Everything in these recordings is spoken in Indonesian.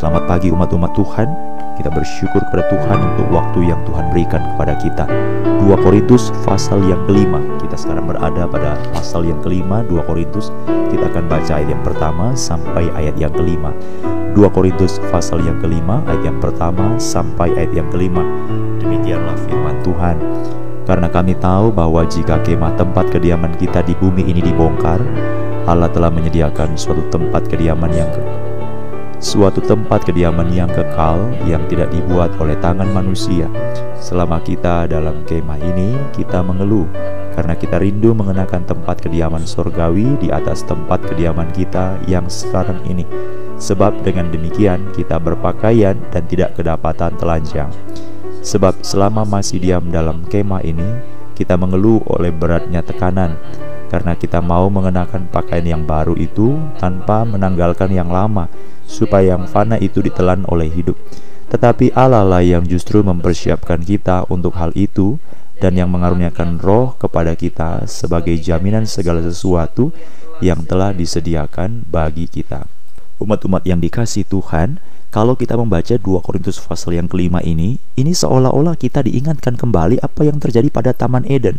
Selamat pagi umat-umat Tuhan. Kita bersyukur kepada Tuhan untuk waktu yang Tuhan berikan kepada kita. 2 Korintus pasal yang kelima. Kita sekarang berada pada pasal yang kelima 2 Korintus. Kita akan baca ayat yang pertama sampai ayat yang kelima. 2 Korintus pasal yang kelima ayat yang pertama sampai ayat yang kelima. Demikianlah firman Tuhan. Karena kami tahu bahwa jika kemah tempat kediaman kita di bumi ini dibongkar, Allah telah menyediakan suatu tempat kediaman yang suatu tempat kediaman yang kekal yang tidak dibuat oleh tangan manusia. Selama kita dalam kemah ini, kita mengeluh karena kita rindu mengenakan tempat kediaman surgawi di atas tempat kediaman kita yang sekarang ini. Sebab dengan demikian kita berpakaian dan tidak kedapatan telanjang. Sebab selama masih diam dalam kemah ini, kita mengeluh oleh beratnya tekanan karena kita mau mengenakan pakaian yang baru itu tanpa menanggalkan yang lama supaya yang fana itu ditelan oleh hidup. Tetapi Allah lah yang justru mempersiapkan kita untuk hal itu dan yang mengaruniakan roh kepada kita sebagai jaminan segala sesuatu yang telah disediakan bagi kita. Umat-umat yang dikasih Tuhan, kalau kita membaca 2 Korintus pasal yang kelima ini, ini seolah-olah kita diingatkan kembali apa yang terjadi pada Taman Eden.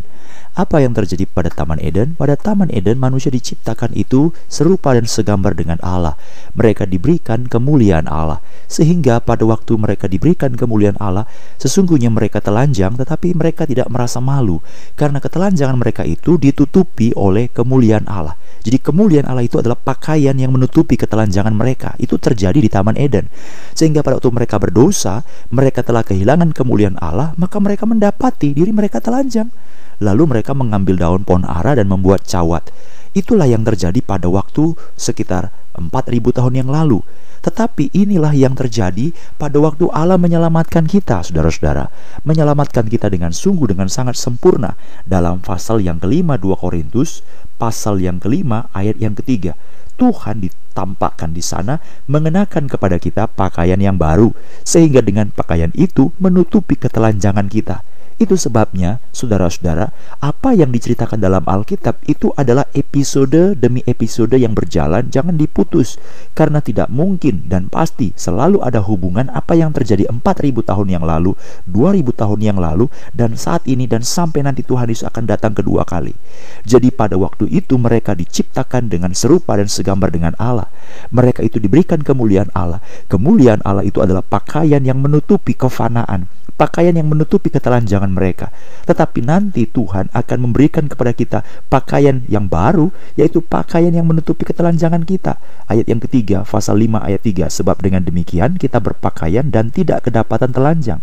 Apa yang terjadi pada Taman Eden? Pada Taman Eden manusia diciptakan itu serupa dan segambar dengan Allah. Mereka diberikan kemuliaan Allah. Sehingga pada waktu mereka diberikan kemuliaan Allah, sesungguhnya mereka telanjang tetapi mereka tidak merasa malu karena ketelanjangan mereka itu ditutupi oleh kemuliaan Allah. Jadi kemuliaan Allah itu adalah pakaian yang menutupi ketelanjangan mereka. Itu terjadi di Taman Eden. Sehingga pada waktu mereka berdosa, mereka telah kehilangan kemuliaan Allah, maka mereka mendapati diri mereka telanjang. Lalu mereka mengambil daun pohon ara dan membuat cawat. Itulah yang terjadi pada waktu sekitar 4000 tahun yang lalu. Tetapi inilah yang terjadi pada waktu Allah menyelamatkan kita, saudara-saudara. Menyelamatkan kita dengan sungguh, dengan sangat sempurna. Dalam pasal yang kelima 2 Korintus, pasal yang kelima ayat yang ketiga. Tuhan ditampakkan di sana mengenakan kepada kita pakaian yang baru, sehingga dengan pakaian itu menutupi ketelanjangan kita. Itu sebabnya, saudara-saudara, apa yang diceritakan dalam Alkitab itu adalah episode demi episode yang berjalan, jangan diputus. Karena tidak mungkin dan pasti selalu ada hubungan apa yang terjadi 4000 tahun yang lalu, 2000 tahun yang lalu, dan saat ini dan sampai nanti Tuhan Yesus akan datang kedua kali. Jadi pada waktu itu mereka diciptakan dengan serupa dan segambar dengan Allah. Mereka itu diberikan kemuliaan Allah. Kemuliaan Allah itu adalah pakaian yang menutupi kefanaan pakaian yang menutupi ketelanjangan mereka. Tetapi nanti Tuhan akan memberikan kepada kita pakaian yang baru, yaitu pakaian yang menutupi ketelanjangan kita. Ayat yang ketiga, pasal 5 ayat 3. Sebab dengan demikian kita berpakaian dan tidak kedapatan telanjang.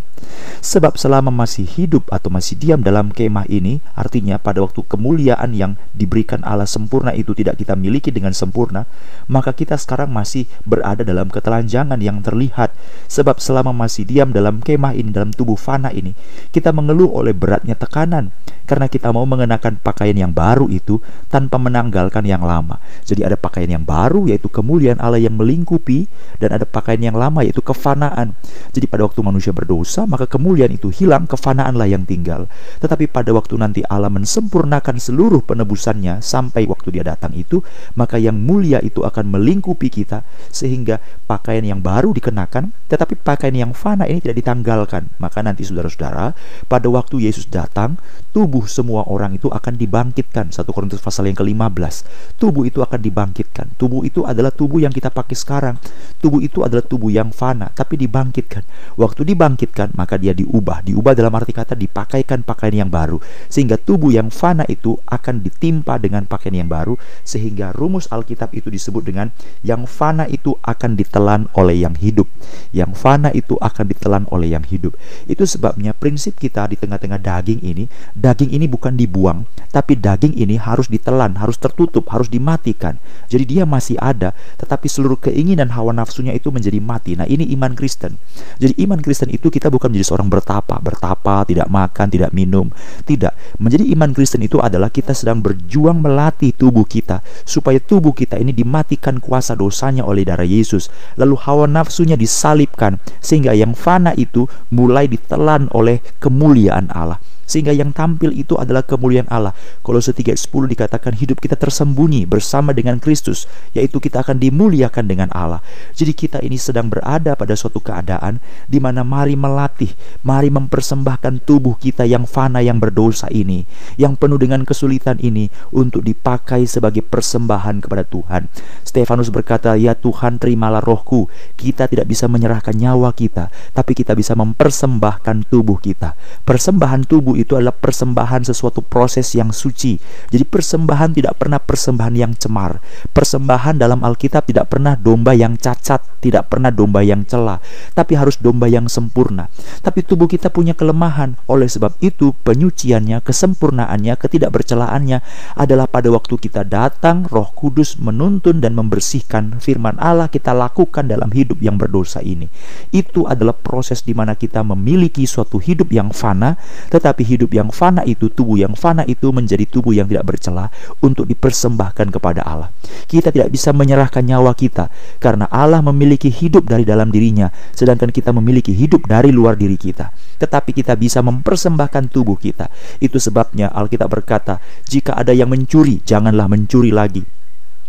Sebab selama masih hidup atau masih diam dalam kemah ini, artinya pada waktu kemuliaan yang diberikan Allah sempurna itu tidak kita miliki dengan sempurna, maka kita sekarang masih berada dalam ketelanjangan yang terlihat. Sebab selama masih diam dalam kemah ini, dalam tubuh tubuh fana ini, kita mengeluh oleh beratnya tekanan karena kita mau mengenakan pakaian yang baru itu tanpa menanggalkan yang lama. Jadi ada pakaian yang baru yaitu kemuliaan Allah yang melingkupi dan ada pakaian yang lama yaitu kefanaan. Jadi pada waktu manusia berdosa maka kemuliaan itu hilang, kefanaanlah yang tinggal. Tetapi pada waktu nanti Allah mensempurnakan seluruh penebusannya sampai waktu dia datang itu, maka yang mulia itu akan melingkupi kita sehingga pakaian yang baru dikenakan, tetapi pakaian yang fana ini tidak ditanggalkan. Maka nanti saudara-saudara, pada waktu Yesus datang, tubuh semua orang itu akan dibangkitkan. 1 Korintus pasal yang ke-15. Tubuh itu akan dibangkitkan. Tubuh itu adalah tubuh yang kita pakai sekarang. Tubuh itu adalah tubuh yang fana, tapi dibangkitkan. Waktu dibangkitkan, maka dia diubah. Diubah dalam arti kata dipakaikan pakaian yang baru. Sehingga tubuh yang fana itu akan ditimpa dengan pakaian yang baru. Sehingga rumus Alkitab itu disebut dengan yang fana itu akan ditelan oleh yang hidup. Yang fana itu akan ditelan oleh yang hidup. Itu sebabnya prinsip kita di tengah-tengah daging ini, daging ini bukan dibuang, tapi daging ini harus ditelan, harus tertutup, harus dimatikan. Jadi dia masih ada, tetapi seluruh keinginan hawa nafsunya itu menjadi mati. Nah, ini iman Kristen. Jadi iman Kristen itu kita bukan menjadi seorang bertapa, bertapa, tidak makan, tidak minum. Tidak. Menjadi iman Kristen itu adalah kita sedang berjuang melatih tubuh kita supaya tubuh kita ini dimatikan kuasa dosanya oleh darah Yesus. Lalu hawa nafsunya disalibkan sehingga yang fana itu mulai ditelan oleh kemuliaan Allah. Sehingga yang tampil itu adalah kemuliaan Allah. Kolose 3:10 dikatakan hidup kita tersembunyi bersama dengan Kristus, yaitu kita akan dimuliakan dengan Allah. Jadi kita ini sedang berada pada suatu keadaan di mana mari melatih, mari mempersembahkan tubuh kita yang fana yang berdosa ini, yang penuh dengan kesulitan ini untuk dipakai sebagai persembahan kepada Tuhan. Stefanus berkata, "Ya Tuhan, terimalah rohku. Kita tidak bisa menyerahkan nyawa kita, tapi kita bisa mempersembahkan tubuh kita. Persembahan tubuh itu adalah persembahan sesuatu proses yang suci. Jadi persembahan tidak pernah persembahan yang cemar. Persembahan dalam Alkitab tidak pernah domba yang cacat, tidak pernah domba yang celah, tapi harus domba yang sempurna. Tapi tubuh kita punya kelemahan. Oleh sebab itu, penyuciannya, kesempurnaannya, ketidakbercelaannya adalah pada waktu kita datang, Roh Kudus menuntun dan membersihkan firman Allah kita lakukan dalam hidup yang berdosa ini. Itu adalah proses di mana kita memiliki suatu hidup yang fana, tetapi hidup yang fana itu, tubuh yang fana itu menjadi tubuh yang tidak bercela untuk dipersembahkan kepada Allah. Kita tidak bisa menyerahkan nyawa kita karena Allah memiliki hidup dari dalam dirinya, sedangkan kita memiliki hidup dari luar diri kita. Tetapi kita bisa mempersembahkan tubuh kita. Itu sebabnya Alkitab berkata, "Jika ada yang mencuri, janganlah mencuri lagi."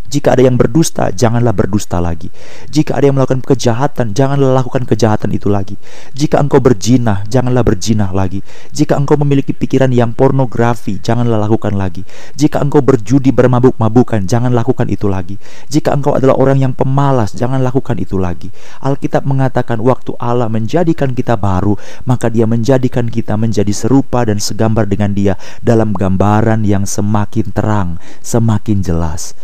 Jika ada yang berdusta, janganlah berdusta lagi. Jika ada yang melakukan kejahatan, janganlah lakukan kejahatan itu lagi. Jika engkau berjinah, janganlah berjinah lagi. Jika engkau memiliki pikiran yang pornografi, janganlah lakukan lagi. Jika engkau berjudi bermabuk-mabukan, jangan lakukan itu lagi. Jika engkau adalah orang yang pemalas, jangan lakukan itu lagi. Alkitab mengatakan waktu Allah menjadikan kita baru, maka dia menjadikan kita menjadi serupa dan segambar dengan dia dalam gambaran yang semakin terang, semakin jelas.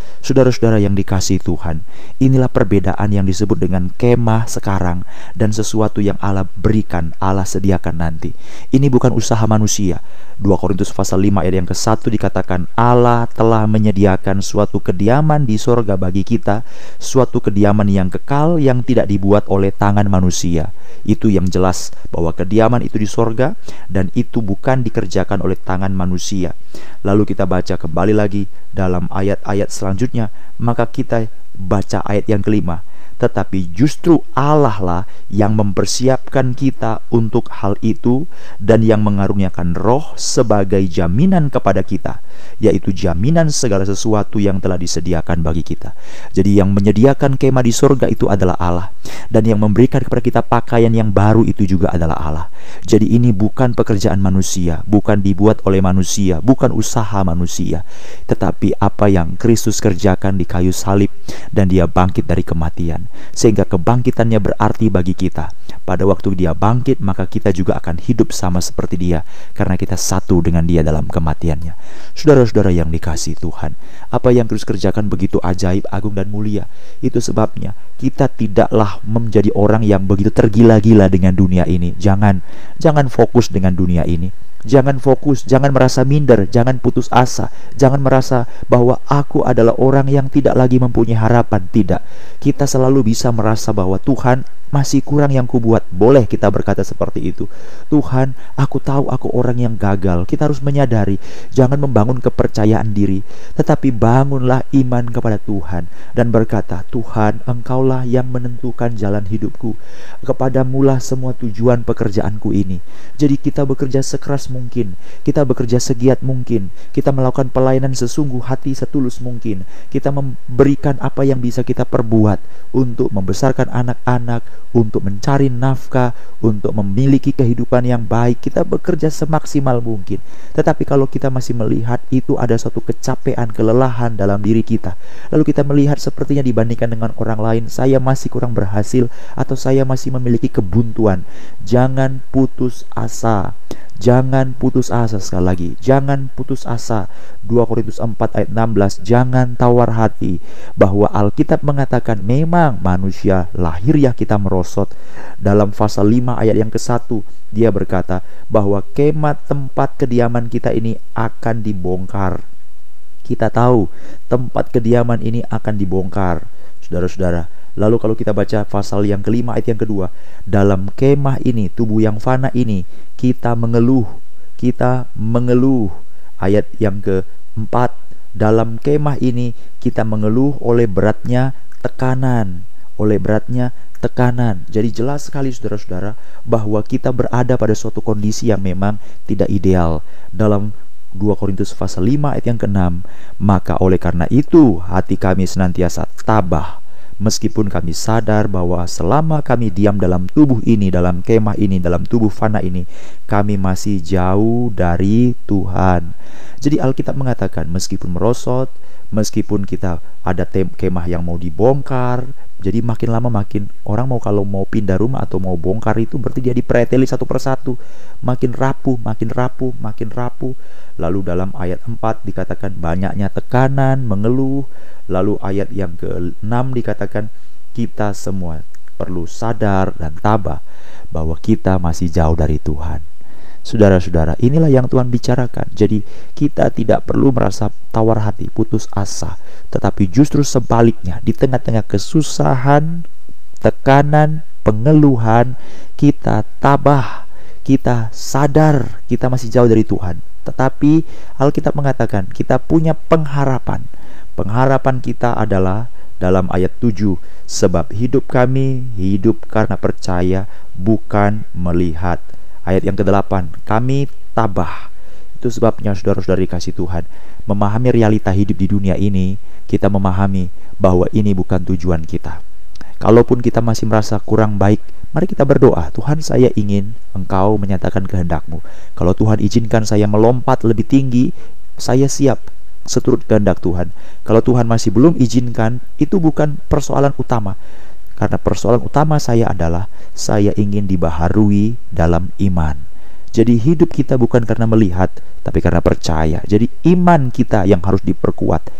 Saudara-saudara yang dikasih Tuhan, inilah perbedaan yang disebut dengan kemah sekarang dan sesuatu yang Allah berikan, Allah sediakan nanti. Ini bukan usaha manusia. 2 Korintus pasal 5 ayat yang ke-1 dikatakan Allah telah menyediakan suatu kediaman di sorga bagi kita, suatu kediaman yang kekal yang tidak dibuat oleh tangan manusia. Itu yang jelas bahwa kediaman itu di sorga dan itu bukan dikerjakan oleh tangan manusia. Lalu kita baca kembali lagi dalam ayat-ayat selanjutnya, maka kita baca ayat yang kelima tetapi justru Allah lah yang mempersiapkan kita untuk hal itu dan yang mengaruniakan roh sebagai jaminan kepada kita yaitu jaminan segala sesuatu yang telah disediakan bagi kita. Jadi yang menyediakan kemah di surga itu adalah Allah dan yang memberikan kepada kita pakaian yang baru itu juga adalah Allah. Jadi ini bukan pekerjaan manusia, bukan dibuat oleh manusia, bukan usaha manusia, tetapi apa yang Kristus kerjakan di kayu salib dan dia bangkit dari kematian sehingga kebangkitannya berarti bagi kita. Pada waktu dia bangkit, maka kita juga akan hidup sama seperti dia karena kita satu dengan dia dalam kematiannya. Saudara-saudara yang dikasih Tuhan, apa yang Kristus kerjakan begitu ajaib, agung dan mulia. Itu sebabnya kita tidaklah menjadi orang yang begitu tergila-gila dengan dunia ini. Jangan jangan fokus dengan dunia ini Jangan fokus, jangan merasa minder, jangan putus asa, jangan merasa bahwa aku adalah orang yang tidak lagi mempunyai harapan. Tidak, kita selalu bisa merasa bahwa Tuhan masih kurang yang kubuat. Boleh kita berkata seperti itu. Tuhan, aku tahu aku orang yang gagal. Kita harus menyadari, jangan membangun kepercayaan diri, tetapi bangunlah iman kepada Tuhan dan berkata, Tuhan, Engkaulah yang menentukan jalan hidupku. Kepadamulah semua tujuan pekerjaanku ini. Jadi kita bekerja sekeras mungkin, kita bekerja segiat mungkin, kita melakukan pelayanan sesungguh hati setulus mungkin. Kita memberikan apa yang bisa kita perbuat untuk membesarkan anak-anak, untuk mencari nafkah, untuk memiliki kehidupan yang baik. Kita bekerja semaksimal mungkin. Tetapi kalau kita masih melihat itu ada suatu kecapean, kelelahan dalam diri kita. Lalu kita melihat sepertinya dibandingkan dengan orang lain, saya masih kurang berhasil atau saya masih memiliki kebuntuan. Jangan putus asa. Jangan putus asa sekali lagi. Jangan putus asa. 2 Korintus 4 ayat 16. Jangan tawar hati bahwa Alkitab mengatakan memang manusia lahir ya kita merosot. Dalam pasal 5 ayat yang ke-1 dia berkata bahwa kemah tempat kediaman kita ini akan dibongkar. Kita tahu tempat kediaman ini akan dibongkar. Saudara-saudara, Lalu kalau kita baca pasal yang kelima ayat yang kedua, dalam kemah ini, tubuh yang fana ini, kita mengeluh, kita mengeluh. Ayat yang keempat, dalam kemah ini kita mengeluh oleh beratnya tekanan, oleh beratnya tekanan. Jadi jelas sekali saudara-saudara bahwa kita berada pada suatu kondisi yang memang tidak ideal. Dalam 2 Korintus pasal 5 ayat yang ke-6, maka oleh karena itu hati kami senantiasa tabah meskipun kami sadar bahwa selama kami diam dalam tubuh ini, dalam kemah ini, dalam tubuh fana ini, kami masih jauh dari Tuhan. Jadi Alkitab mengatakan meskipun merosot, meskipun kita ada kemah yang mau dibongkar, jadi makin lama makin orang mau kalau mau pindah rumah atau mau bongkar itu berarti dia dipreteli satu persatu, makin rapuh, makin rapuh, makin rapuh. Lalu dalam ayat 4 dikatakan banyaknya tekanan, mengeluh. Lalu ayat yang ke-6 dikatakan kita semua perlu sadar dan tabah bahwa kita masih jauh dari Tuhan. Saudara-saudara, inilah yang Tuhan bicarakan. Jadi, kita tidak perlu merasa tawar hati, putus asa, tetapi justru sebaliknya, di tengah-tengah kesusahan, tekanan, pengeluhan, kita tabah, kita sadar kita masih jauh dari Tuhan. Tetapi Alkitab mengatakan kita punya pengharapan. Pengharapan kita adalah dalam ayat 7 sebab hidup kami hidup karena percaya bukan melihat Ayat yang ke-8, kami tabah. Itu sebabnya saudara-saudari kasih Tuhan, memahami realita hidup di dunia ini, kita memahami bahwa ini bukan tujuan kita. Kalaupun kita masih merasa kurang baik, mari kita berdoa. Tuhan, saya ingin Engkau menyatakan kehendakmu. Kalau Tuhan izinkan saya melompat lebih tinggi, saya siap seturut kehendak Tuhan. Kalau Tuhan masih belum izinkan, itu bukan persoalan utama. Karena persoalan utama saya adalah saya ingin dibaharui dalam iman. Jadi hidup kita bukan karena melihat, tapi karena percaya. Jadi iman kita yang harus diperkuat.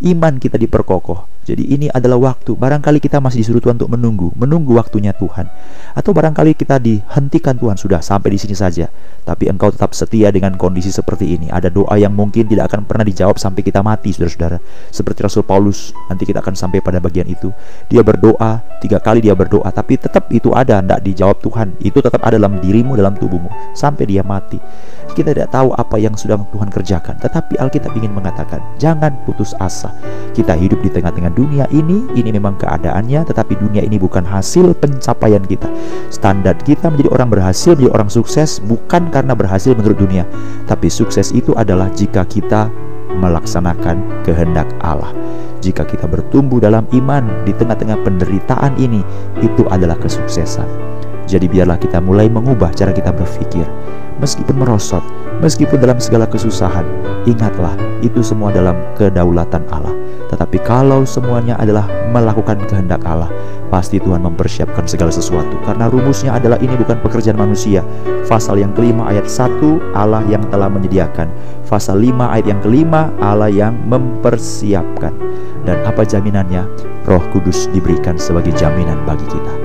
Iman kita diperkokoh. Jadi ini adalah waktu. Barangkali kita masih disuruh Tuhan untuk menunggu, menunggu waktunya Tuhan. Atau barangkali kita dihentikan Tuhan sudah sampai di sini saja. Tapi engkau tetap setia dengan kondisi seperti ini. Ada doa yang mungkin tidak akan pernah dijawab sampai kita mati, saudara-saudara. Seperti Rasul Paulus, nanti kita akan sampai pada bagian itu. Dia berdoa, tiga kali dia berdoa, tapi tetap itu ada, tidak dijawab Tuhan. Itu tetap ada dalam dirimu, dalam tubuhmu, sampai dia mati. Kita tidak tahu apa yang sudah Tuhan kerjakan, tetapi Alkitab ingin mengatakan, jangan putus asa. Kita hidup di tengah-tengah dunia ini, ini memang keadaannya, tetapi dunia ini bukan hasil pencapaian kita. Standar kita menjadi orang berhasil, menjadi orang sukses, bukan karena berhasil menurut dunia, tapi sukses itu adalah jika kita melaksanakan kehendak Allah. Jika kita bertumbuh dalam iman di tengah-tengah penderitaan ini, itu adalah kesuksesan. Jadi biarlah kita mulai mengubah cara kita berpikir. Meskipun merosot, meskipun dalam segala kesusahan, ingatlah itu semua dalam kedaulatan Allah. Tetapi kalau semuanya adalah melakukan kehendak Allah, pasti Tuhan mempersiapkan segala sesuatu. Karena rumusnya adalah ini bukan pekerjaan manusia. Pasal yang kelima ayat 1, Allah yang telah menyediakan. Pasal 5 ayat yang kelima, Allah yang mempersiapkan. Dan apa jaminannya? Roh Kudus diberikan sebagai jaminan bagi kita.